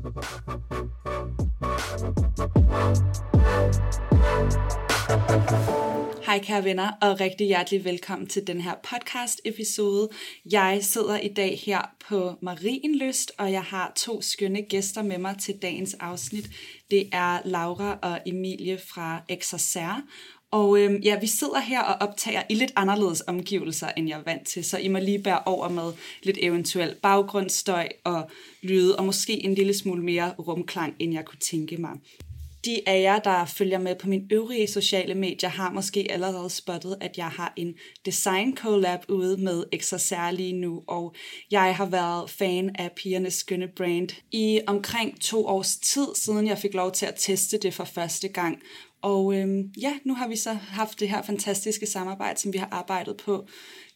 Hej kære venner, og rigtig hjertelig velkommen til den her podcast episode. Jeg sidder i dag her på Marienlyst, og jeg har to skønne gæster med mig til dagens afsnit. Det er Laura og Emilie fra Exercer, og øhm, ja, vi sidder her og optager i lidt anderledes omgivelser, end jeg er vant til, så I må lige bære over med lidt eventuel baggrundsstøj og lyde, og måske en lille smule mere rumklang, end jeg kunne tænke mig. De af jer, der følger med på mine øvrige sociale medier, har måske allerede spottet, at jeg har en design collab ude med Exercer lige nu, og jeg har været fan af pigernes skønne brand i omkring to års tid, siden jeg fik lov til at teste det for første gang. Og øhm, ja, nu har vi så haft det her fantastiske samarbejde, som vi har arbejdet på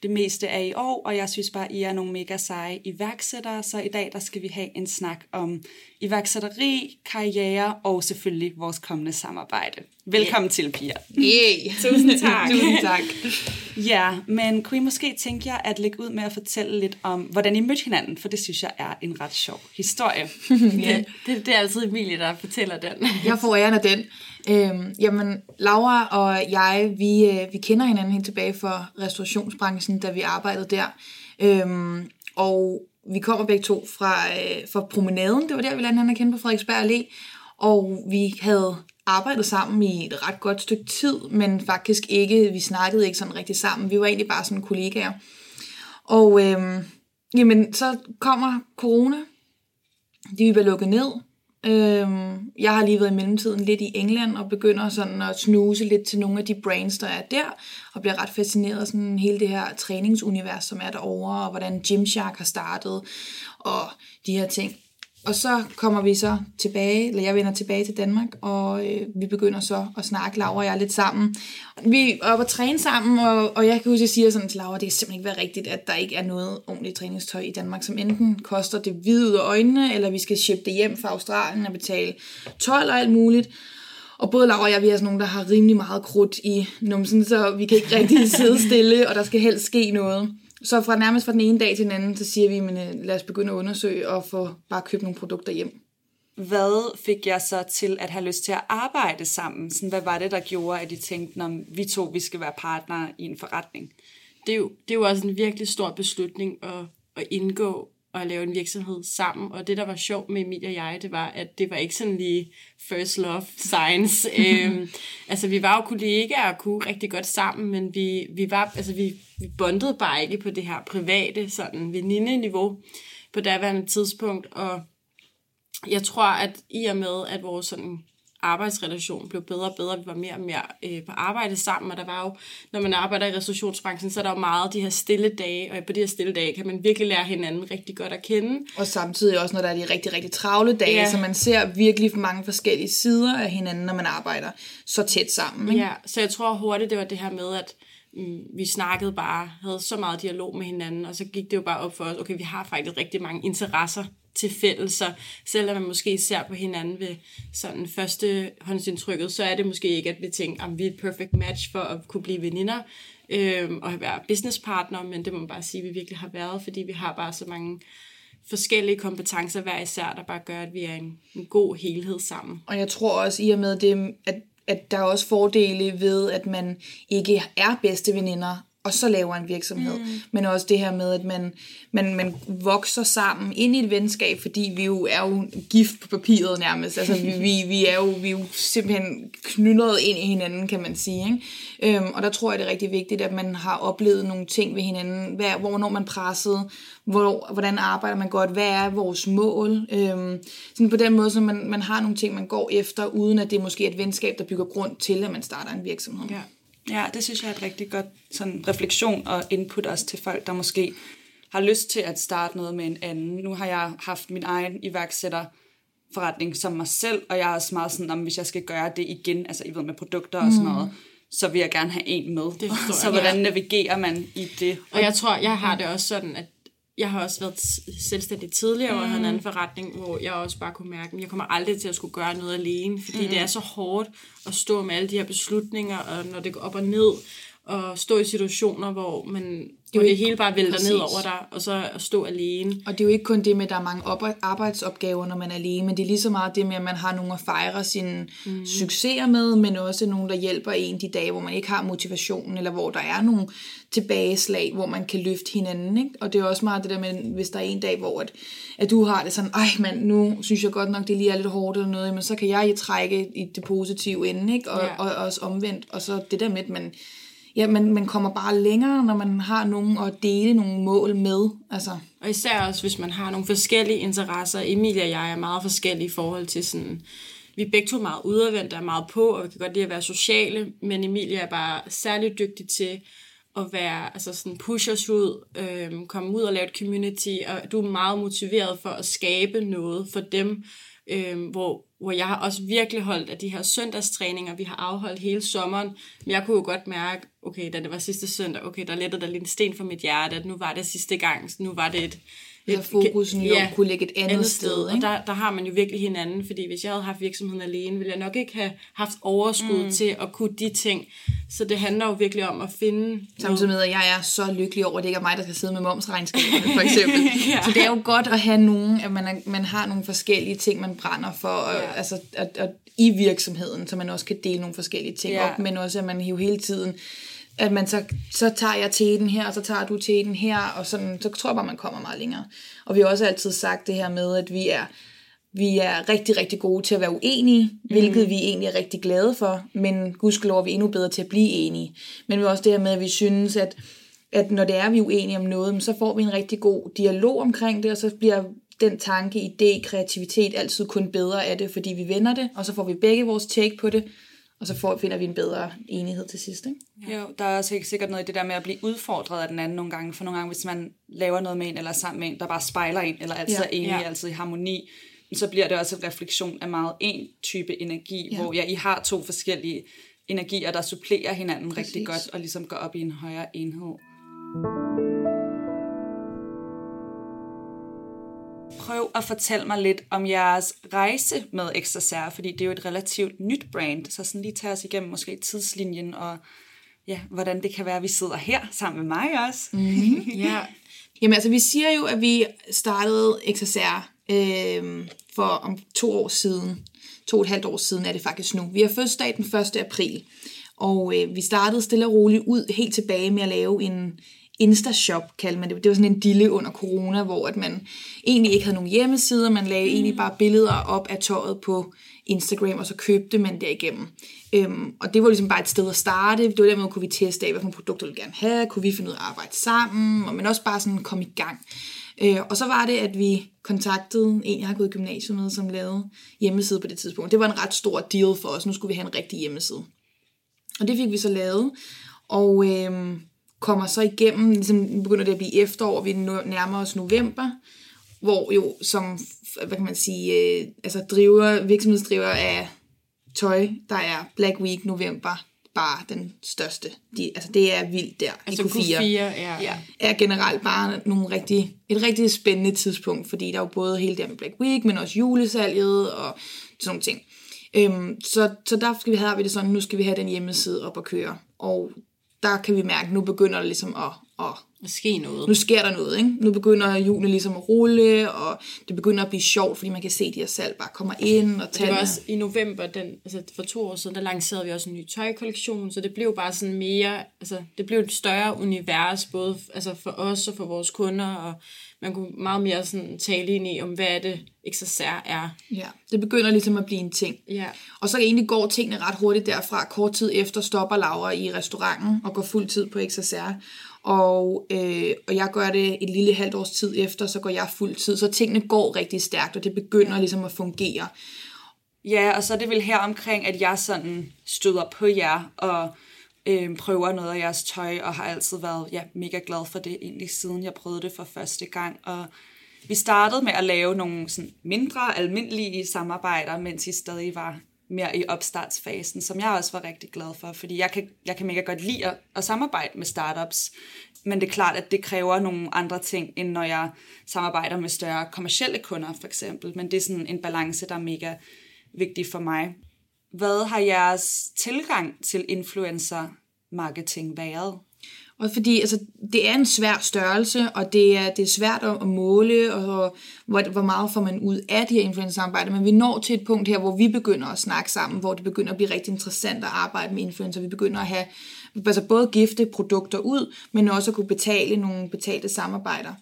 det meste af i år, og jeg synes bare, I er nogle mega seje iværksættere, så i dag der skal vi have en snak om iværksætteri, karriere og selvfølgelig vores kommende samarbejde. Velkommen yeah. til, Pia. Yeah. Tusind tak. Tusind tak. Ja, men kunne I måske tænke jer at lægge ud med at fortælle lidt om, hvordan I mødte hinanden, for det synes jeg er en ret sjov historie. ja, det, det er altid Emilie, der fortæller den. jeg får æren af den. Øhm, jamen, Laura og jeg, vi, øh, vi kender hinanden helt tilbage fra restaurationsbranchen, da vi arbejdede der. Øhm, og vi kommer begge to fra, øh, fra promenaden, det var der, vi lærte hinanden at kende på Frederiksberg Allé. Og vi havde arbejdet sammen i et ret godt stykke tid, men faktisk ikke, vi snakkede ikke sådan rigtig sammen. Vi var egentlig bare sådan kollegaer. Og øhm, jamen, så kommer corona. De vil lukket ned. Øhm, jeg har lige været i mellemtiden lidt i England og begynder sådan at snuse lidt til nogle af de brands, der er der, og bliver ret fascineret af sådan hele det her træningsunivers, som er derovre, og hvordan Gymshark har startet, og de her ting. Og så kommer vi så tilbage, eller jeg vender tilbage til Danmark, og øh, vi begynder så at snakke, Laura og jeg, lidt sammen. Vi er oppe og træne sammen, og, og jeg kan huske, at jeg siger sådan til Laura, det kan simpelthen ikke være rigtigt, at der ikke er noget ordentligt træningstøj i Danmark, som enten koster det hvide ud af øjnene, eller vi skal shippe det hjem fra Australien og betale 12 og alt muligt. Og både Laura og jeg, vi er sådan nogle, der har rimelig meget krudt i numsen, så vi kan ikke rigtig sidde stille, og der skal helst ske noget. Så fra nærmest fra den ene dag til den anden, så siger vi, men øh, lad os begynde at undersøge og få bare købt nogle produkter hjem. Hvad fik jeg så til at have lyst til at arbejde sammen? Sådan, hvad var det, der gjorde, at I tænkte, når vi to vi skal være partnere i en forretning? Det er jo, det er jo også en virkelig stor beslutning at, at indgå og lave en virksomhed sammen. Og det, der var sjovt med Emilie og jeg, det var, at det var ikke sådan lige first love science. øhm, altså, vi var jo kollegaer og kunne rigtig godt sammen, men vi, vi, var, altså, vi, vi bondede bare ikke på det her private, sådan veninde-niveau på daværende tidspunkt. Og jeg tror, at i og med, at vores sådan arbejdsrelation blev bedre og bedre. Vi var mere og mere øh, på arbejde sammen, og der var jo, når man arbejder i restaurationsbranchen, så er der jo meget de her stille dage, og på de her stille dage kan man virkelig lære hinanden rigtig godt at kende. Og samtidig også, når der er de rigtig, rigtig travle dage, ja. så man ser virkelig mange forskellige sider af hinanden, når man arbejder så tæt sammen. Ikke? Ja, så jeg tror hurtigt, det var det her med, at mm, vi snakkede bare, havde så meget dialog med hinanden, og så gik det jo bare op for os, okay, vi har faktisk rigtig mange interesser til fælles, selvom man måske ser på hinanden ved sådan første håndsindtrykket, så er det måske ikke, at vi tænker, at vi er et perfect match for at kunne blive veninder øh, og være businesspartner, men det må man bare sige, at vi virkelig har været, fordi vi har bare så mange forskellige kompetencer hver især, der bare gør, at vi er en, en god helhed sammen. Og jeg tror også i og med det, at, at der er også fordele ved, at man ikke er bedste veninder, og så laver en virksomhed. Mm. Men også det her med, at man, man, man vokser sammen ind i et venskab, fordi vi jo er jo gift på papiret nærmest. Altså vi, vi, vi, er, jo, vi er jo simpelthen knyttet ind i hinanden, kan man sige. Ikke? Øhm, og der tror jeg, det er rigtig vigtigt, at man har oplevet nogle ting ved hinanden. Hvad, hvornår man presset, hvor, hvordan arbejder man godt, hvad er vores mål. Øhm, sådan på den måde, så man, man har nogle ting, man går efter, uden at det er måske et venskab, der bygger grund til, at man starter en virksomhed. Ja. Ja, det synes jeg er et rigtig godt sådan, refleksion og input også til folk, der måske har lyst til at starte noget med en anden. Nu har jeg haft min egen iværksætter forretning som mig selv, og jeg er også meget sådan, om hvis jeg skal gøre det igen, altså I ved med produkter og sådan noget, så vil jeg gerne have en med. Det så hvordan navigerer man i det? Og jeg tror, jeg har det også sådan, at jeg har også været selvstændig tidligere, og havde en anden forretning, hvor jeg også bare kunne mærke, at jeg kommer aldrig til at skulle gøre noget alene, fordi mm. det er så hårdt at stå med alle de her beslutninger, og når det går op og ned, og stå i situationer, hvor, man, hvor det hele bare vælter Præcis. ned over dig, og så at stå alene. Og det er jo ikke kun det med, at der er mange op- arbejdsopgaver, når man er alene, men det er lige så meget det med, at man har nogen at fejre sine mm. succeser med, men også nogen, der hjælper en de dage, hvor man ikke har motivationen, eller hvor der er nogle tilbageslag, hvor man kan løfte hinanden. Ikke? Og det er også meget det der med, hvis der er en dag, hvor at, at du har det sådan, ej mand, nu synes jeg godt nok, det lige er lidt hårdt eller noget, men så kan jeg trække i det positive ende, ikke? Og, ja. og, og også omvendt. Og så det der med, at man, ja, man, man kommer bare længere, når man har nogen at dele nogle mål med. Altså, Og især også, hvis man har nogle forskellige interesser. Emilie og jeg er meget forskellige i forhold til sådan... Vi er begge to meget udadvendte og er meget på, og vi kan godt lide at være sociale, men Emilie er bare særlig dygtig til at være, altså sådan push os ud, øhm, komme ud og lave et community, og du er meget motiveret for at skabe noget for dem, øh, hvor, hvor jeg har også virkelig holdt af de her søndagstræninger, vi har afholdt hele sommeren, men jeg kunne jo godt mærke, okay, da det var sidste søndag, okay, der lettede der lidt en sten for mit hjerte, at nu var det sidste gang, så nu var det et, så fokusen jo ja, kunne ligge et andet, andet sted. sted. Og ikke? der, der har man jo virkelig hinanden, fordi hvis jeg havde haft virksomheden alene, ville jeg nok ikke have haft overskud mm. til at kunne de ting. Så det handler jo virkelig om at finde Samtidig med, at jeg er så lykkelig over, at det ikke er mig, der skal sidde med momsregnskaberne, for eksempel. Ja. Så det er jo godt at have nogen, at man, er, man har nogle forskellige ting, man brænder for, og, ja. altså, at, at, i virksomheden, så man også kan dele nogle forskellige ting Ja. op, men også, at man jo hele tiden, at man så, så tager jeg teten her, og så tager du teten her, og sådan, så tror jeg bare, man kommer meget længere. Og vi har også altid sagt det her med, at vi er, vi er rigtig, rigtig gode til at være uenige, hvilket vi egentlig er rigtig glade for, men gudskelov er vi endnu bedre til at blive enige. Men vi også det her med, at vi synes, at, at når det er, vi er uenige om noget, så får vi en rigtig god dialog omkring det, og så bliver den tanke, idé, kreativitet altid kun bedre af det, fordi vi vender det, og så får vi begge vores take på det, og så får, finder vi en bedre enighed til sidst. Ikke? Jo, der er også helt sikkert noget i det der med at blive udfordret af den anden nogle gange. For nogle gange, hvis man laver noget med en, eller er sammen med en, der bare spejler en, eller altid Ja. er enig, Ja. altid i harmoni, så bliver det også en refleksion af meget en type energi, Ja. hvor ja, I har to forskellige energier, der supplerer hinanden Præcis. rigtig godt, og ligesom går op i en højere enhed. Prøv at fortælle mig lidt om jeres rejse med Extraser, fordi det er jo et relativt nyt brand, så sådan lige tage os igennem måske tidslinjen, og ja, hvordan det kan være, at vi sidder her sammen med mig også. Mm. Ja, Jamen altså, vi siger jo, at vi startede XSR øh, for om to år siden. To og et halvt år siden er det faktisk nu. Vi har fødselsdag den 1. april, og øh, vi startede stille og roligt ud helt tilbage med at lave en Insta-shop, kalder man det. Det var sådan en dille under corona, hvor at man egentlig ikke havde nogen hjemmesider, man lagde mm. egentlig bare billeder op af tøjet på Instagram, og så købte man derigennem. Øhm, og det var ligesom bare et sted at starte. Det var der måde, kunne vi teste af, hvilke produkter vi gerne have, kunne vi finde ud af at arbejde sammen, og men også bare sådan komme i gang. Øh, og så var det, at vi kontaktede en, jeg har gået i gymnasiet med, som lavede hjemmeside på det tidspunkt. Det var en ret stor deal for os. Nu skulle vi have en rigtig hjemmeside. Og det fik vi så lavet, og øh, kommer så igennem, ligesom begynder det at blive efterår, vi nærmer os november, hvor jo som, hvad kan man sige, øh, altså driver, virksomhedsdriver af tøj, der er Black Week, november, bare den største. De, altså det er vildt der altså i Q4. Q4, ja. Ja. Er generelt bare nogle rigtig, et rigtig spændende tidspunkt, fordi der er jo både hele det med Black Week, men også julesalget og sådan nogle ting. Øhm, så, så der skal vi have vi det sådan, nu skal vi have den hjemmeside op og køre. Og der kan vi mærke, at nu begynder det ligesom at, at Der sker noget. nu sker der noget, ikke? Nu begynder julen ligesom at rulle, og det begynder at blive sjovt, fordi man kan se, at de her salg bare kommer ind, og Det var også i november, den, altså for to år siden, der lancerede vi også en ny tøjkollektion, så det blev bare sådan mere, altså det blev et større univers, både altså for os og for vores kunder, og man kunne meget mere sådan tale ind i, om hvad det XSR er. Ja, det begynder ligesom at blive en ting. Ja. Og så egentlig går tingene ret hurtigt derfra. Kort tid efter stopper Laura i restauranten og går fuld tid på XSR. Og, øh, og jeg gør det et lille halvt års tid efter, så går jeg fuld tid. Så tingene går rigtig stærkt, og det begynder ligesom at fungere. Ja, og så er det vel her omkring, at jeg sådan støder på jer og øh, prøver noget af jeres tøj, og har altid været ja, mega glad for det, egentlig siden jeg prøvede det for første gang. Og vi startede med at lave nogle sådan mindre, almindelige samarbejder, mens I stadig var mere i opstartsfasen, som jeg også var rigtig glad for, fordi jeg kan, jeg kan mega godt lide at, at samarbejde med startups, men det er klart, at det kræver nogle andre ting, end når jeg samarbejder med større kommercielle kunder, for eksempel. Men det er sådan en balance, der er mega vigtig for mig. Hvad har jeres tilgang til influencer marketing været? Og fordi altså, det er en svær størrelse, og det er, det er svært at, måle, og hvor, hvor meget får man ud af de her influencer-samarbejder. Men vi når til et punkt her, hvor vi begynder at snakke sammen, hvor det begynder at blive rigtig interessant at arbejde med influencer. Vi begynder at have altså både gifte produkter ud, men også at kunne betale nogle betalte samarbejder.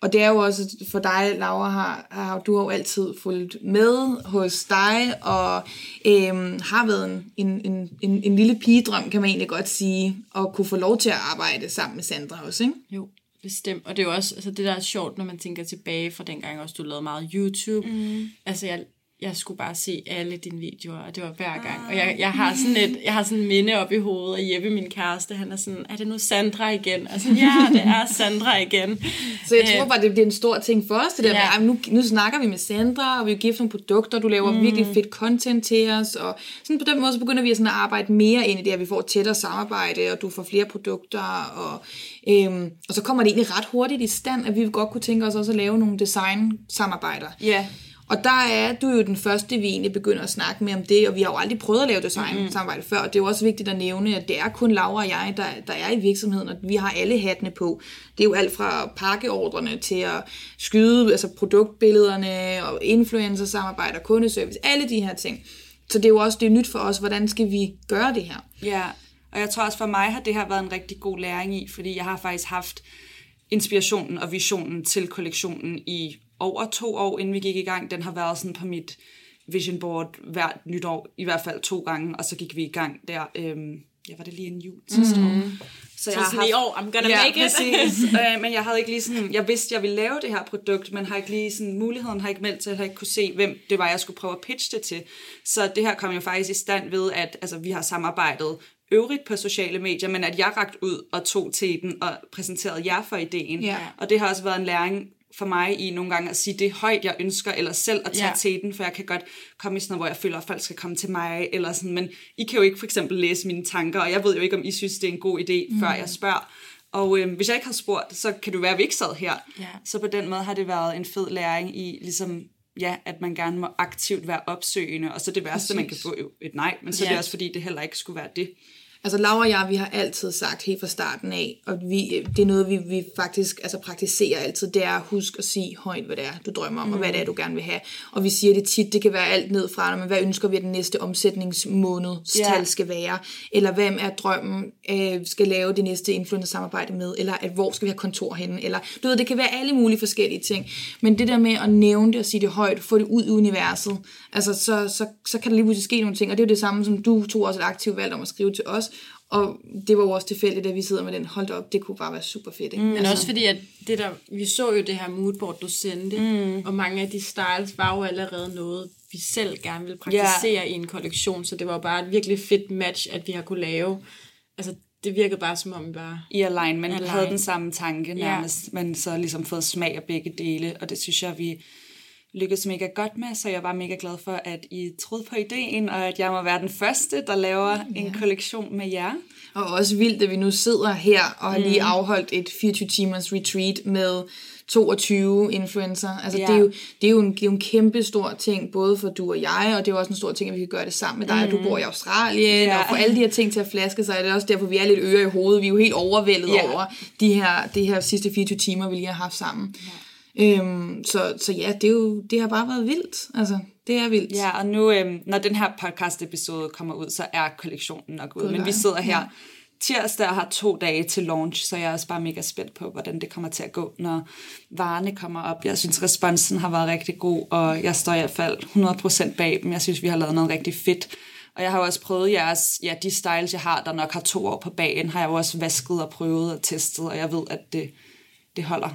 Og det er jo også for dig, Laura, har, har du har jo altid fulgt med hos dig, og øhm, har været en, en, en, en, en lille pigedrøm, kan man egentlig godt sige, at kunne få lov til at arbejde sammen med Sandra også, ikke? Jo, bestemt. Og det er jo også altså det, der er sjovt, når man tænker tilbage fra dengang også, du lavede meget YouTube. Mm. Altså, jeg, jeg skulle bare se alle dine videoer, og det var hver gang. Og jeg, jeg har sådan et, jeg har sådan minde op i hovedet, og Jeppe, min kæreste, han er sådan, er det nu Sandra igen? Og sådan, ja, det er Sandra igen. Så jeg tror bare, det bliver en stor ting for os, det der ja. med, nu, nu snakker vi med Sandra, og vi giver nogle produkter, du laver mm. virkelig fedt content til os, og sådan på den måde, så begynder vi sådan at arbejde mere ind i det, at vi får tættere samarbejde, og du får flere produkter, og, øhm, og så kommer det egentlig ret hurtigt i stand, at vi godt kunne tænke os også at lave nogle design-samarbejder. Ja. Yeah. Og der er du jo den første, vi egentlig begynder at snakke med om det, og vi har jo aldrig prøvet at lave design mm-hmm. samarbejde før, og det er jo også vigtigt at nævne, at det er kun Laura og jeg, der, der er i virksomheden, og vi har alle hattene på. Det er jo alt fra pakkeordrene til at skyde altså produktbillederne, og influencer-samarbejde og kundeservice, alle de her ting. Så det er jo også det er nyt for os, hvordan skal vi gøre det her? Ja, og jeg tror også for mig har det her været en rigtig god læring i, fordi jeg har faktisk haft inspirationen og visionen til kollektionen i over to år, inden vi gik i gang. Den har været sådan på mit vision board hvert nytår, i hvert fald to gange, og så gik vi i gang der, øhm, ja, var det lige en jul sidste mm. år. Så jeg har haft, i år, I'm gonna ja, make it. præcis, øh, men jeg havde ikke lige sådan, jeg vidste, jeg ville lave det her produkt, men har ikke lige sådan, muligheden har ikke meldt til, at jeg ikke kunne se, hvem det var, jeg skulle prøve at pitche det til. Så det her kom jo faktisk i stand ved, at altså, vi har samarbejdet øvrigt på sociale medier, men at jeg ragt ud og tog til den og præsenterede jer for ideen. Ja. Og det har også været en læring for mig i nogle gange at sige det højt, jeg ønsker, eller selv at tage ja. til den, for jeg kan godt komme i sådan noget, hvor jeg føler, at folk skal komme til mig, eller sådan, men I kan jo ikke for eksempel læse mine tanker, og jeg ved jo ikke, om I synes, det er en god idé, mm. før jeg spørger. Og øh, hvis jeg ikke har spurgt, så kan du være, at vi ikke sad her. Ja. Så på den måde har det været en fed læring i, ligesom, ja, at man gerne må aktivt være opsøgende, og så det værste, Præcis. man kan få et nej, men så ja. det er også fordi, det heller ikke skulle være det. Altså Laura og jeg, vi har altid sagt helt fra starten af, og vi, det er noget, vi, vi faktisk altså, praktiserer altid, det er at huske at sige højt, hvad det er, du drømmer om, mm. og hvad det er, du gerne vil have. Og vi siger det tit, det kan være alt ned fra, men hvad ønsker vi, at den næste omsætningsmåned yeah. skal være? Eller hvem er drømmen, øh, skal lave det næste influencer-samarbejde med? Eller at, hvor skal vi have kontor henne? Eller, du ved, det kan være alle mulige forskellige ting. Men det der med at nævne det og sige det højt, få det ud i universet, altså så, så, så kan der lige pludselig ske nogle ting. Og det er jo det samme, som du tog også et aktivt valg om at skrive til os, og det var jo også tilfældigt, at vi sidder med den. Hold op, det kunne bare være super fedt. Ikke? Mm, altså. Men også fordi, at det der, vi så jo det her moodboard, du sendte, mm. og mange af de styles var jo allerede noget, vi selv gerne ville praktisere yeah. i en kollektion, så det var bare et virkelig fedt match, at vi har kunne lave. Altså, det virkede bare som om vi bare... I alignment align. havde den samme tanke nærmest, yeah. men så ligesom fået smag af begge dele, og det synes jeg, vi lykkedes mega godt med, så jeg var mega glad for, at I troede på ideen, og at jeg må være den første, der laver ja. en kollektion med jer. Og også vildt, at vi nu sidder her og har mm. lige afholdt et 24 timers retreat med 22 influencer. Altså ja. det, er jo, det, er jo en, det er jo en kæmpe stor ting, både for du og jeg, og det er jo også en stor ting, at vi kan gøre det sammen med dig, mm. du bor i Australien, ja. og for alle de her ting til at flaske sig, det er også derfor, vi er lidt øre i hovedet. Vi er jo helt overvældet ja. over de her, de her sidste 24 timer, vi lige har haft sammen. Ja. Øhm, så, så ja, det, er jo, det har bare været vildt. Altså, det er vildt. Ja, og nu, øhm, når den her podcast-episode kommer ud, så er kollektionen nok ud. Men vi sidder her ja. tirsdag og har to dage til launch, så jeg er også bare mega spændt på, hvordan det kommer til at gå, når varerne kommer op. Jeg synes, responsen har været rigtig god, og jeg står i hvert fald 100% bag dem. Jeg synes, vi har lavet noget rigtig fedt. Og jeg har også prøvet jeres, ja, de styles, jeg har, der nok har to år på bagen, har jeg jo også vasket og prøvet og testet, og jeg ved, at det, det holder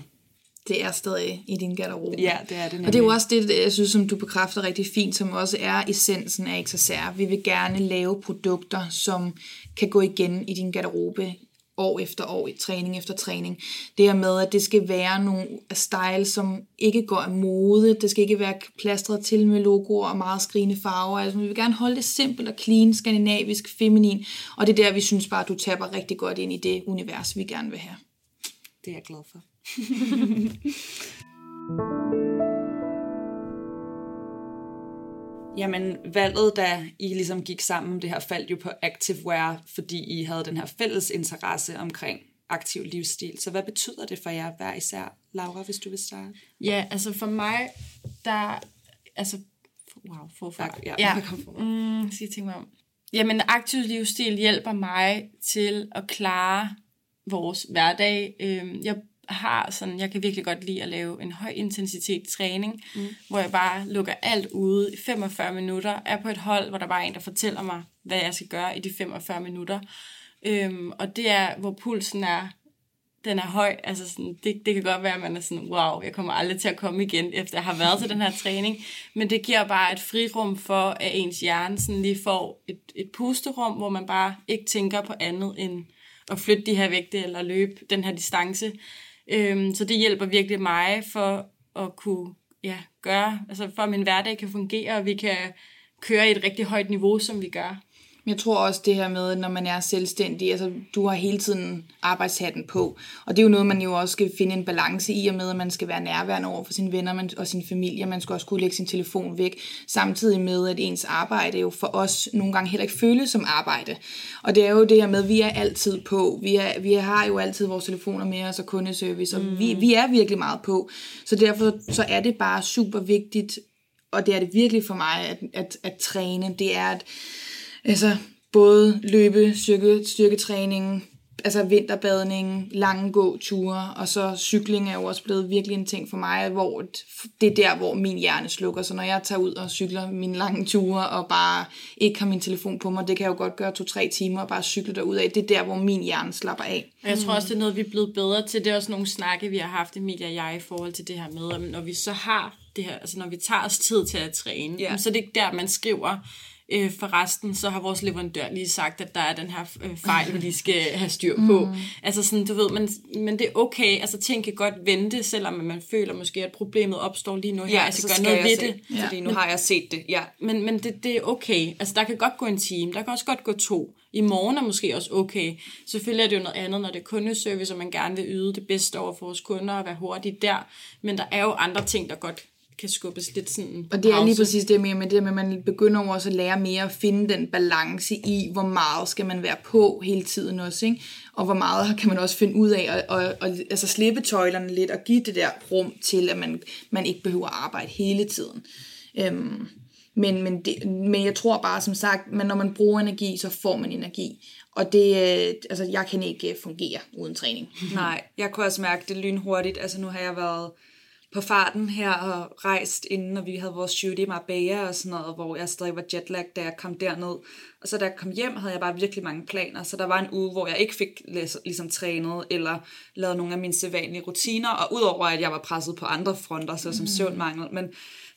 det er stadig i din garderobe. Ja, det er det nemlig. Og det er jo også det, jeg synes, som du bekræfter rigtig fint, som også er essensen af XSR. Vi vil gerne lave produkter, som kan gå igen i din garderobe år efter år, i træning efter træning. Det her med, at det skal være nogle style, som ikke går af mode. Det skal ikke være plastret til med logoer og meget skrigende farver. Altså, vi vil gerne holde det simpelt og clean, skandinavisk, feminin. Og det er der, vi synes bare, du tapper rigtig godt ind i det univers, vi gerne vil have. Det er jeg glad for. Jamen, valget, da I ligesom gik sammen, det her faldt jo på Activewear, fordi I havde den her fælles interesse omkring aktiv livsstil. Så hvad betyder det for jer hver især? Laura, hvis du vil starte. Ja, altså for mig, der... Altså, wow, forfra. Ja, ja. kom Mm, skal jeg tænke mig om. Jamen, aktiv livsstil hjælper mig til at klare vores hverdag. Øhm, Jeg har sådan, jeg kan virkelig godt lide at lave en høj intensitet træning, mm. hvor jeg bare lukker alt ude i 45 minutter, er på et hold, hvor der bare er en, der fortæller mig, hvad jeg skal gøre i de 45 minutter. Øhm, og det er, hvor pulsen er, den er høj. Altså sådan, det, det kan godt være, at man er sådan, wow, jeg kommer aldrig til at komme igen, efter jeg har været til den her træning. Men det giver bare et frirum for, at ens hjerne sådan lige får et, et pusterum, hvor man bare ikke tænker på andet end at flytte de her vægte eller løbe den her distance. Øhm, så det hjælper virkelig mig for at kunne ja, gøre, altså for at min hverdag kan fungere, og vi kan køre i et rigtig højt niveau, som vi gør. Jeg tror også det her med, når man er selvstændig, altså du har hele tiden arbejdshatten på, og det er jo noget, man jo også skal finde en balance i, og med at man skal være nærværende over for sine venner og sin familie, man skal også kunne lægge sin telefon væk, samtidig med, at ens arbejde jo for os nogle gange heller ikke føles som arbejde. Og det er jo det her med, at vi er altid på, vi, er, vi har jo altid vores telefoner med os og kundeservice, og mm. vi, vi er virkelig meget på, så derfor så er det bare super vigtigt, og det er det virkelig for mig, at, at, at træne, det er at Altså både løbe, styrke, styrketræning, altså vinterbadning, lange gåture, og så cykling er jo også blevet virkelig en ting for mig, hvor det er der, hvor min hjerne slukker. Så når jeg tager ud og cykler mine lange ture, og bare ikke har min telefon på mig, det kan jeg jo godt gøre to-tre timer, og bare cykle derud af. Det er der, hvor min hjerne slapper af. Og jeg tror også, det er noget, vi er blevet bedre til. Det er også nogle snakke, vi har haft, Emilia og jeg, i forhold til det her med, at når vi så har det her, altså når vi tager os tid til at træne, yeah. så det er der, man skriver, Øh, forresten, så har vores leverandør lige sagt, at der er den her øh, fejl, vi lige skal have styr på. Mm. Altså sådan, du ved, men, men det er okay. Altså ting kan godt vente, selvom man føler måske, at problemet opstår lige nu her. Ja, altså gør noget ved det. Ja. Fordi nu men, har jeg set det, ja. Men, men det, det er okay. Altså der kan godt gå en time, der kan også godt gå to. I morgen er måske også okay. Selvfølgelig er det jo noget andet, når det er kundeservice, og man gerne vil yde det bedste over for vores kunder og være hurtig der. Men der er jo andre ting, der godt kan skubbes lidt sådan Og det er lige præcis det med, med det med, at man begynder også at lære mere at finde den balance i, hvor meget skal man være på hele tiden også, ikke? Og hvor meget kan man også finde ud af at, at, at, at altså slippe tøjlerne lidt og give det der rum til, at man, man ikke behøver at arbejde hele tiden. Øhm, men, men, det, men jeg tror bare, som sagt, at når man bruger energi, så får man energi. Og det, øh, altså, jeg kan ikke fungere uden træning. Nej, jeg kunne også mærke det lynhurtigt. Altså, nu har jeg været på farten her og rejst inden, når vi havde vores shoot i Marbella og sådan noget, hvor jeg stadig var jetlag, da jeg kom derned. Og så da jeg kom hjem, havde jeg bare virkelig mange planer. Så der var en uge, hvor jeg ikke fik ligesom trænet eller lavet nogle af mine sædvanlige rutiner. Og udover at jeg var presset på andre fronter, så som mm. søvnmangel. Men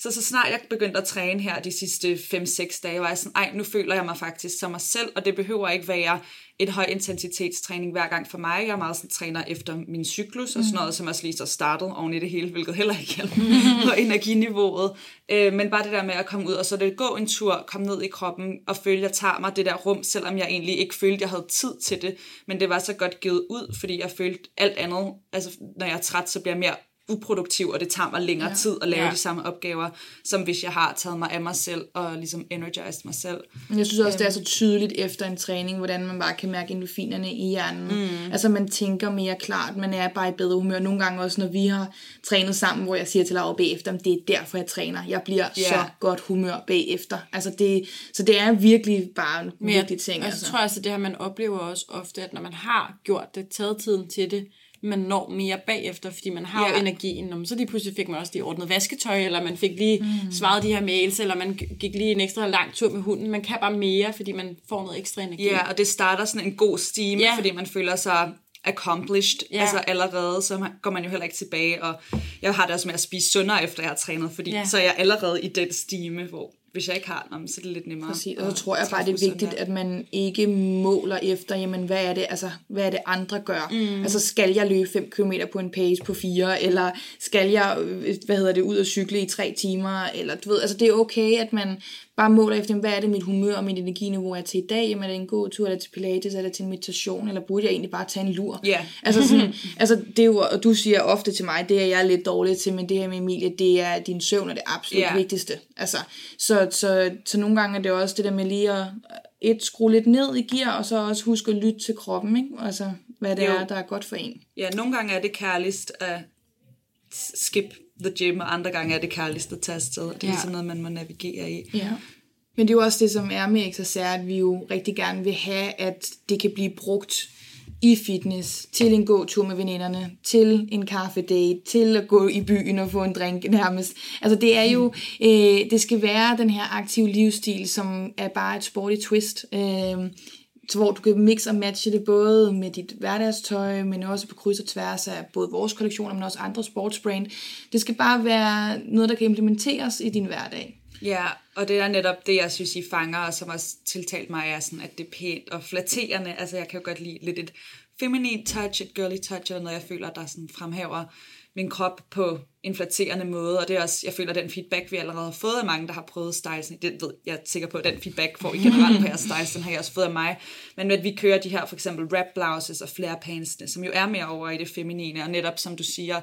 så, så snart jeg begyndte at træne her de sidste 5-6 dage, var jeg sådan, ej, nu føler jeg mig faktisk som mig selv, og det behøver ikke være en høj intensitetstræning hver gang for mig. Jeg er meget sådan, træner efter min cyklus og sådan noget, mm. som også lige så startet oven i det hele, hvilket heller ikke hjælper på energiniveauet. Øh, men bare det der med at komme ud og så det gå en tur, komme ned i kroppen og føle, at jeg tager mig det der rum, selvom jeg egentlig ikke følte, at jeg havde tid til det. Men det var så godt givet ud, fordi jeg følte alt andet. Altså, når jeg er træt, så bliver jeg mere uproduktiv, og det tager mig længere ja. tid at lave ja. de samme opgaver, som hvis jeg har taget mig af mig selv og ligesom energized mig selv. Jeg synes også, det er så tydeligt efter en træning, hvordan man bare kan mærke endorfinerne i hjernen. Mm. Altså man tænker mere klart, man er bare i bedre humør. Nogle gange også, når vi har trænet sammen, hvor jeg siger til Laura bagefter, det er derfor, jeg træner. Jeg bliver yeah. så godt humør bagefter. Altså det, så det er virkelig bare en vigtig ting. Jeg, altså. jeg tror altså, det her, man oplever også ofte, at når man har gjort det, taget tiden til det, man når mere bagefter, fordi man har ja. jo energien. Så lige pludselig fik man også lige ordnet vasketøj, eller man fik lige mm. svaret de her mails, eller man gik lige en ekstra lang tur med hunden. Man kan bare mere, fordi man får noget ekstra energi. Ja, og det starter sådan en god stime, ja. fordi man føler sig accomplished, ja. altså allerede, så går man jo heller ikke tilbage, og jeg har det også med at spise sundere, efter jeg har trænet, fordi ja. så er jeg allerede i den stime, hvor hvis jeg ikke har dem, så er det lidt nemmere. Præcis, og så tror jeg bare, det er vigtigt, at man ikke måler efter, jamen, hvad er det, altså, hvad er det andre gør? Mm. Altså, skal jeg løbe 5 km på en pace på 4, eller skal jeg, øh, hvad hedder det, ud og cykle i 3 timer, eller du ved, altså, det er okay, at man bare måler efter, hvad er det mit humør og mit energiniveau er til i dag? Jamen er det en god tur, eller til pilates, eller til meditation, eller burde jeg egentlig bare tage en lur? Ja. Yeah. altså, sådan, altså det er jo, og du siger ofte til mig, det er jeg lidt dårlig til, men det her med Emilie, det er din søvn er det absolut yeah. vigtigste. Altså, så, så, så nogle gange er det også det der med lige at et, skrue lidt ned i gear, og så også huske at lytte til kroppen, ikke? Altså, hvad det jo. er, der er godt for en. Ja, nogle gange er det kærligst at skip the gym, og andre gange er det kærligst at tage afsted. Det er ja. ligesom noget, man må navigere i. Ja. Men det er jo også det, som er med XSR, at vi jo rigtig gerne vil have, at det kan blive brugt i fitness, til en gåtur med veninderne, til en kaffedate, til at gå i byen og få en drink nærmest. Altså det er jo, øh, det skal være den her aktive livsstil, som er bare et sporty twist. Øh, så hvor du kan mix og matche det både med dit hverdagstøj, men også på kryds og tværs af både vores kollektioner, men også andre sportsbrand. Det skal bare være noget, der kan implementeres i din hverdag. Ja, og det er netop det, jeg synes, I fanger, og som også tiltalt mig, er sådan, at det er pænt og flatterende. Altså, jeg kan jo godt lide lidt et feminin touch, et girly touch, eller noget, jeg føler, der sådan fremhæver min krop på en flatterende måde, og det er også, jeg føler, den feedback, vi allerede har fået af mange, der har prøvet styles, det ved jeg er sikker på, at den feedback får I generelt på jeres styles, den har jeg også fået af mig, men at vi kører de her for eksempel wrap blouses og flare pantsene, som jo er mere over i det feminine, og netop som du siger,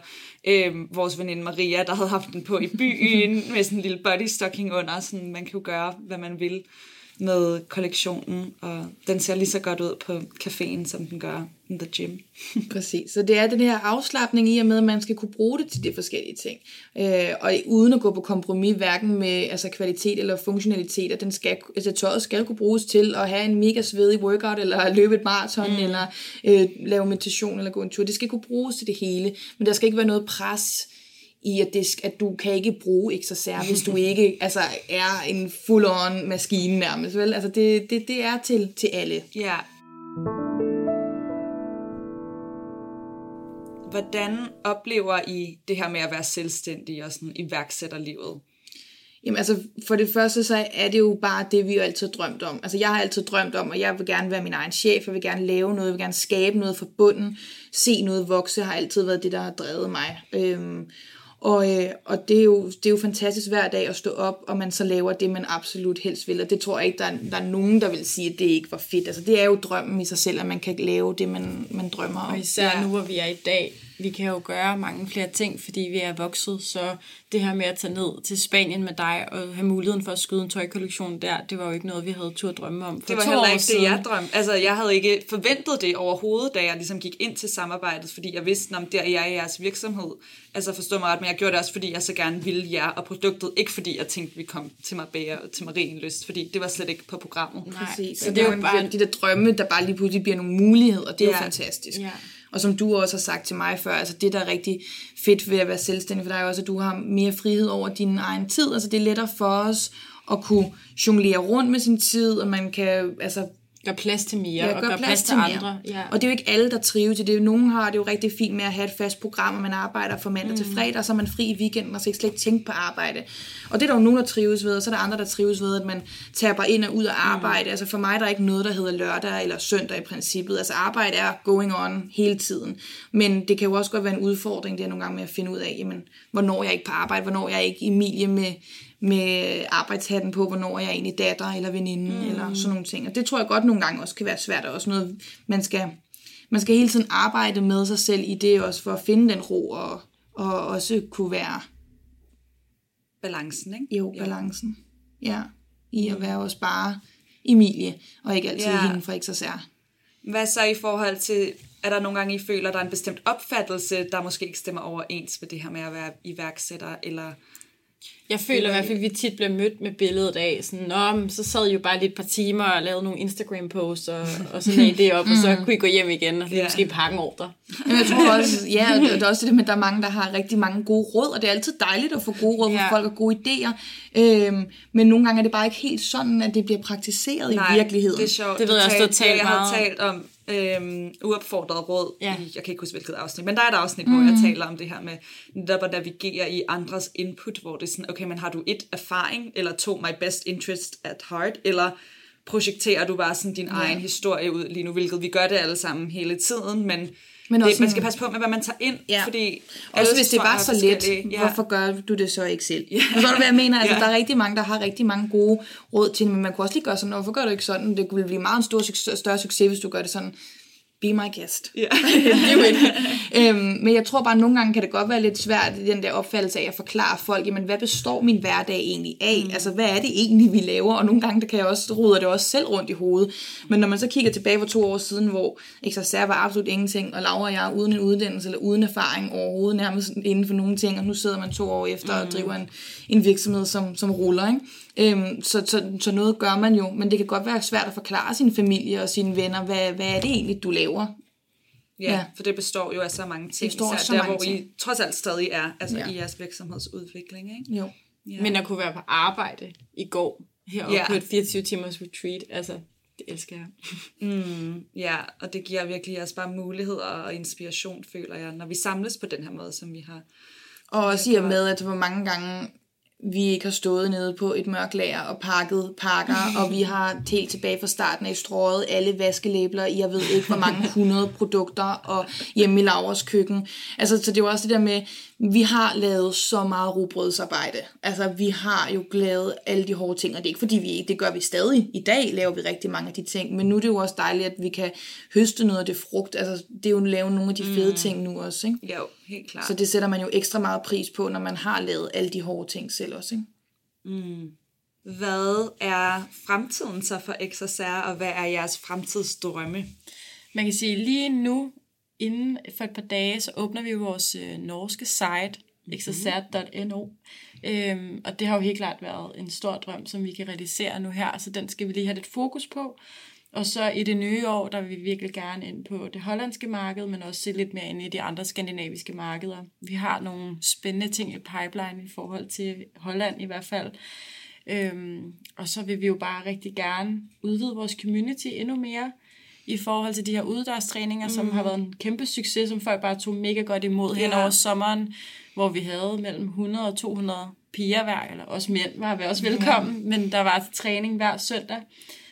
øh, vores veninde Maria, der havde haft den på i byen, med sådan en lille body stocking under, sådan man kan jo gøre, hvad man vil med kollektionen, og den ser lige så godt ud på caféen, som den gør in the gym. Præcis, så det er den her afslappning i og med, at man skal kunne bruge det til de forskellige ting. Øh, og uden at gå på kompromis, hverken med altså, kvalitet eller funktionalitet, den skal, altså, tøjet skal kunne bruges til at have en mega svedig workout, eller løbe et maraton, mm. eller øh, lave meditation, eller gå en tur. Det skal kunne bruges til det hele, men der skal ikke være noget pres i, at, det, at du kan ikke bruge XSR, hvis du ikke altså, er en full-on maskine nærmest. Vel? Altså, det, det, det er til, til alle. Ja. Hvordan oplever I det her med at være selvstændig og sådan iværksætterlivet? Jamen altså, for det første så er det jo bare det, vi jo altid har drømt om. Altså jeg har altid drømt om, at jeg vil gerne være min egen chef, jeg vil gerne lave noget, jeg vil gerne skabe noget fra bunden, se noget vokse, har altid været det, der har drevet mig. Øhm, og, øh, og det, er jo, det er jo fantastisk hver dag at stå op, og man så laver det, man absolut helst vil. Og det tror jeg ikke, der er, der er nogen, der vil sige, at det ikke var fedt. Altså det er jo drømmen i sig selv, at man kan lave det, man, man drømmer om. Og især ja. nu, hvor vi er i dag, vi kan jo gøre mange flere ting, fordi vi er vokset, så det her med at tage ned til Spanien med dig og have muligheden for at skyde en tøjkollektion der, det var jo ikke noget, vi havde tur drømme om for Det var heller ikke det, jeg drømte. Altså, jeg havde ikke forventet det overhovedet, da jeg ligesom gik ind til samarbejdet, fordi jeg vidste, at der er jeg i jeres virksomhed. Altså forstå mig ret, men jeg gjorde det også, fordi jeg så gerne ville jer og produktet, ikke fordi jeg tænkte, vi kom til Marbella og til Marienlyst, fordi det var slet ikke på programmet. Nej, Præcis. Så det er jo bare de der drømme, der bare lige pludselig bliver nogle muligheder, det er ja. jo fantastisk. Ja. Og som du også har sagt til mig før, altså det, der er rigtig fedt ved at være selvstændig for dig, er også, at du har mere frihed over din egen tid. Altså det er lettere for os at kunne jonglere rundt med sin tid, og man kan altså, Gør plads til mere, ja, og gør plads, plads til, til andre. Ja. Og det er jo ikke alle, der trives i det. Nogen har det jo rigtig fint med at have et fast program, og man arbejder fra mandag mm. til fredag, og så er man fri i weekenden, og så ikke slet ikke tænke på arbejde. Og det er der jo nogen, der trives ved, og så er der andre, der trives ved, at man bare ind og ud af mm. arbejde. Mm. Altså for mig der er ikke noget, der hedder lørdag eller søndag i princippet. Altså arbejde er going on hele tiden. Men det kan jo også godt være en udfordring, det er nogle gange med at finde ud af, jamen, hvornår jeg er ikke på arbejde, hvornår jeg er ikke Emilie med med arbejdshatten på, hvornår jeg er egentlig datter eller veninde, mm. eller sådan nogle ting. Og det tror jeg godt nogle gange også kan være svært, og også noget, man skal, man skal hele tiden arbejde med sig selv i det, også for at finde den ro, og, og også kunne være... Balancen, ikke? Jo, balancen. Ja, i at være også bare Emilie, og ikke altid ja. hende fra XSR. Hvad så i forhold til, er der nogle gange, I føler, der er en bestemt opfattelse, der måske ikke stemmer overens med det her med at være iværksætter, eller jeg føler i hvert fald, at vi tit bliver mødt med billedet af, sådan, Nå, så sad I jo bare lige et par timer og lavede nogle Instagram-posts, og, og så lagde det op, og så mm. kunne I gå hjem igen, og yeah. måske pakke en ordre. Men jeg tror også, ja, det er også det med, at der er mange, der har rigtig mange gode råd, og det er altid dejligt at få gode råd fra folk og gode idéer. Øhm, men nogle gange er det bare ikke helt sådan, at det bliver praktiseret Nej, i virkeligheden. det er sjovt. Det ved jeg også, du har talt Jeg har talt om øhm, uopfordret råd Ja. i, jeg kan ikke huske hvilket afsnit, men der er et afsnit, mm. hvor jeg taler om det her med netop at navigere i andres input, hvor det er sådan, okay, men har du et erfaring, eller to my best interest at heart, eller projekterer du bare sådan din ja. egen historie ud lige nu, hvilket vi gør det alle sammen hele tiden, men, Men det, også man skal passe på med, hvad man tager ind, Ja. fordi Også hvis det var så let, ja. hvorfor gør du det så ikke selv? Ja. Forstår du, hvad jeg mener? Altså, Ja. Der er rigtig mange, der har rigtig mange gode råd til det, men man kunne også lige gøre sådan, hvorfor gør du ikke sådan? Det kunne blive meget en stor, større succes, hvis du gør det sådan, be my guest. Ja. Do it. øhm, men jeg tror bare, at nogle gange kan det godt være lidt svært, den der opfattelse af at forklare folk, jamen hvad består min hverdag egentlig af? Mm. Altså hvad er det egentlig, vi laver? Og nogle gange, der kan jeg også, ruder det også selv rundt i hovedet. Men når man så kigger tilbage for to år siden, hvor Exercer var absolut ingenting, og Laura og jeg uden en uddannelse eller uden erfaring overhovedet nærmest inden for nogle ting, og nu sidder man to år efter mm. og driver en, en virksomhed, som, som ruller, ikke? Øhm, så, så, så noget gør man jo, men det kan godt være svært at forklare sin familie og sine venner, hvad, hvad er det egentlig, du laver? Ja, Ja. for det består jo af så mange ting, består af især så der, mange hvor I ting. trods alt stadig er, altså Ja. i jeres virksomhedsudvikling, ikke? Jo. Ja. Men at kunne være på arbejde i går, heroppe Ja. på et 24 timers retreat, altså, det elsker jeg. Mm, ja, og det giver virkelig også bare muligheder og inspiration, føler jeg, når vi samles på den her måde, som vi har. Og også i og med, at hvor mange gange vi ikke har stået nede på et mørkt lager og pakket pakker, og vi har helt tilbage fra starten af strøget alle vaskelæbler i, jeg ved ikke, hvor mange hundrede produkter, og hjemme i Lauras køkken. Altså, så det er jo også det der med, vi har lavet så meget rugbrødsarbejde. Altså, vi har jo lavet alle de hårde ting, og det er ikke fordi, vi ikke, det gør vi stadig. I dag laver vi rigtig mange af de ting, men nu er det jo også dejligt, at vi kan høste noget af det frugt. Altså, det er jo at lave nogle af de fede ting nu også, ikke? Jo, helt klart. Så det sætter man jo ekstra meget pris på, når man har lavet alle de hårde ting selv også. Ikke? Hvad er fremtiden så for XSR, og hvad er jeres fremtidsdrømme? Man kan sige, lige nu, inden for et par dage, så åbner vi vores øh, norske site, exercert.no. Øhm, og det har jo helt klart været en stor drøm, som vi kan realisere nu her, så den skal vi lige have lidt fokus på. Og så i det nye år, der vil vi virkelig gerne ind på det hollandske marked, men også se lidt mere ind i de andre skandinaviske markeder. Vi har nogle spændende ting i pipeline i forhold til Holland i hvert fald. Øhm, og så vil vi jo bare rigtig gerne udvide vores community endnu mere i forhold til de her uddørstræninger, mm. som har været en kæmpe succes, som folk bare tog mega godt imod hen Ja. over sommeren, hvor vi havde mellem 100 og 200 piger hver, eller også mænd var vi også velkommen, men der var træning hver søndag.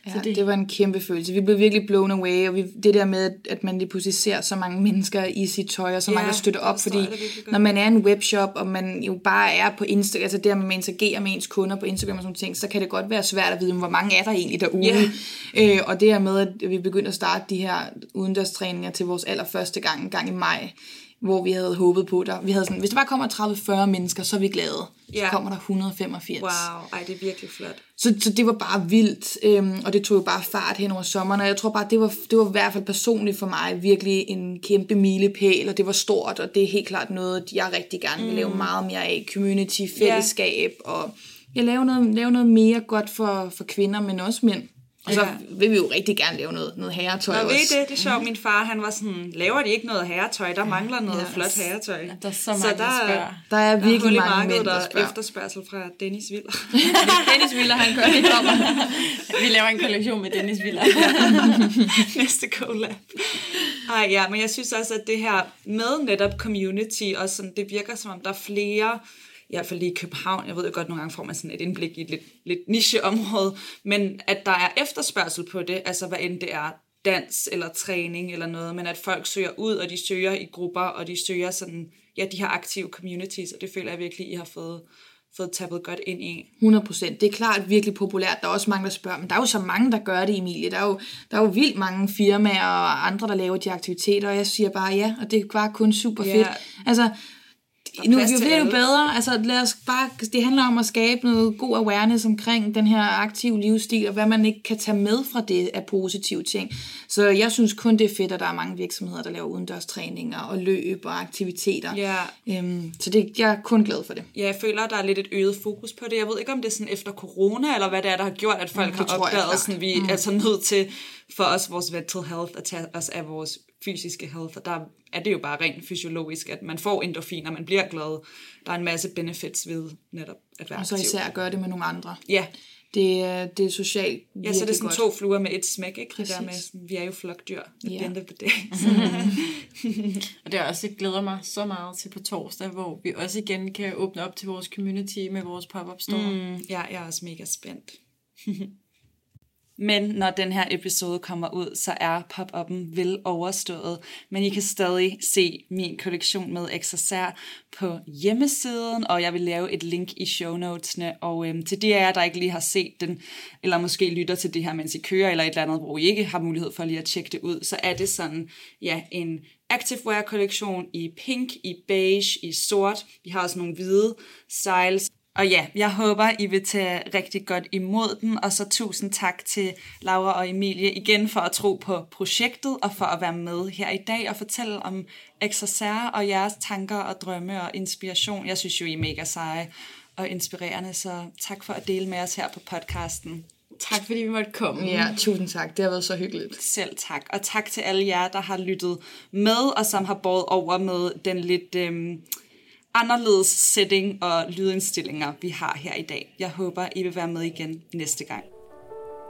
Ja, det... det var en kæmpe følelse. Vi blev virkelig blown away, og vi, det der med, at man lige pludselig ser så mange mennesker i sit tøj, og så Ja, mange, der støtter op, fordi når man er en webshop, og man jo bare er på Instagram, altså der, man interagerer med ens kunder på Instagram og sådan ting, så kan det godt være svært at vide, hvor mange er der egentlig derude. Ja. Øh, og det her med, at vi begyndte at starte de her udendørstræninger til vores allerførste gang, en gang i maj, hvor vi havde håbet på, der, vi havde sådan, hvis der bare kommer 30-40 mennesker, så er vi glade. Så Ja. kommer der 185. Wow, ej, det er virkelig flot. Så, så det var bare vildt, øhm, og det tog jo bare fart hen over sommeren, og jeg tror bare, det var, det var i hvert fald personligt for mig virkelig en kæmpe milepæl, og det var stort, og det er helt klart noget, jeg rigtig gerne vil lave meget mere af. Community, fællesskab, og jeg laver noget, lave noget mere godt for, for kvinder, men også mænd. Og så Ja. vil vi jo rigtig gerne lave noget, noget herretøj Nå, også. ved det? Det er sjovt. Min far, han var sådan, laver de ikke noget herretøj? Der mangler noget Ja. flot herretøj. Der er så mange, der der. Der er Der er virkelig hul i mange mænd, der spørger. efterspørgsel fra Dennis Viller. Dennis Viller, han gør, det kommer. Vi laver en kollektion med Dennis Viller. Næste collab. Ej, ja, men jeg synes også, at det her med netop community, og sådan, det virker som om, der er flere, i hvert fald lige i København, jeg ved jo godt, nogle gange får man sådan et indblik i et lidt, lidt nicheområde, men at der er efterspørgsel på det, altså hvad end det er dans eller træning eller noget, men at folk søger ud, og de søger i grupper, og de søger sådan, ja, de her aktive communities, og det føler jeg virkelig, I har fået, fået tappet godt ind i. 100 procent. Det er klart virkelig populært. Der er også mange, der spørger, men der er jo så mange, der gør det, Emilie. Der er jo, der er jo vildt mange firmaer og andre, der laver de aktiviteter, og jeg siger bare ja, og det er bare kun super fedt. Altså, nu til bliver det jo bedre. Altså, lad os bare, det handler om at skabe noget god awareness omkring den her aktive livsstil, og hvad man ikke kan tage med fra det af positive ting. Så jeg synes kun, det er fedt, at der er mange virksomheder, der laver udendørstræninger og løb og aktiviteter. Ja. Øhm, så det, jeg er kun glad for det. Ja, jeg føler, at der er lidt et øget fokus på det. Jeg ved ikke, om det er sådan efter corona, eller hvad det er, der har gjort, at folk Mm, har jeg opdaget, sådan, vi er så nødt til for os, vores mental health, at tage os af vores fysiske health. Og der er det jo bare rent fysiologisk, at man får endorfiner, man bliver glad. Der er en masse benefits ved netop at være Og så aktiv. især gøre det med nogle andre. Ja, det, er- det er socialt Ja, så er det sådan godt. to fluer med et smæk, ikke? Det der med, Præcis. sådan, vi er jo flokdyr. At Ja. the end of the day. Og det er også, jeg glæder mig så meget til på torsdag, hvor vi også igen kan åbne op til vores community med vores pop-up store. Mm. Ja, jeg er også mega spændt. Men når den her episode kommer ud, så er pop-up'en vel overstået. Men I kan stadig se min kollektion med accessoire på hjemmesiden, og jeg vil lave et link i show notesene. Og øhm, til de af jer, der ikke lige har set den, eller måske lytter til det her, mens I kører, eller et eller andet, hvor I ikke har mulighed for lige at tjekke det ud, så er det sådan, ja, en activewear kollektion i pink, i beige, i sort. Vi har også nogle hvide styles, og ja, jeg håber, I vil tage rigtig godt imod den, og så tusind tak til Laura og Emilie igen for at tro på projektet, og for at være med her i dag og fortælle om XSR og jeres tanker og drømme og inspiration. Jeg synes jo, I er mega seje og inspirerende, så tak for at dele med os her på podcasten. Tak fordi vi måtte komme. Ja, tusind tak. Det har været så hyggeligt. Selv tak. Og tak til alle jer, der har lyttet med, og som har båret over med den lidt øhm, anderledes setting og lydindstillinger, vi har her i dag. Jeg håber, I vil være med igen næste gang.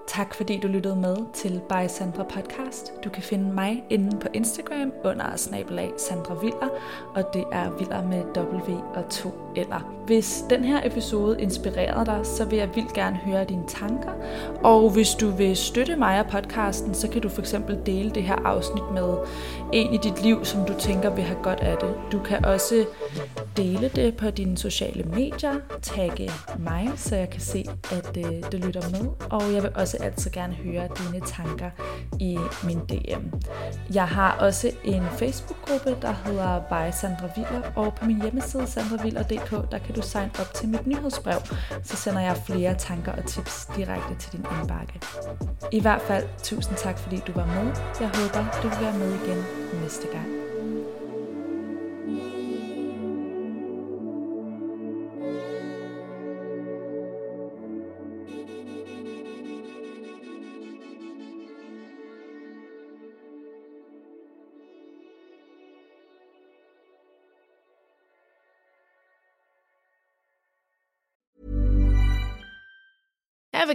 Tak fordi du lyttede med til By Sandra Podcast. Du kan finde mig inde på Instagram under snabelag Sandra Viller, og det er Viller med W og 2 eller. Hvis den her episode inspirerede dig, så vil jeg vildt gerne høre dine tanker. Og hvis du vil støtte mig og podcasten, så kan du for eksempel dele det her afsnit med en i dit liv, som du tænker vil have godt af det. Du kan også dele det på dine sociale medier, tagge mig, så jeg kan se, at øh, du lytter med. Og jeg vil også altid gerne høre dine tanker i min DM. Jeg har også en Facebook-gruppe, der hedder By Sandra Viller, og på min hjemmeside sandraviller.dk der kan du sign op til mit nyhedsbrev, så sender jeg flere tanker og tips direkte til din indbakke. I hvert fald, tusind tak fordi du var med. Jeg håber, du vil være med igen næste gang.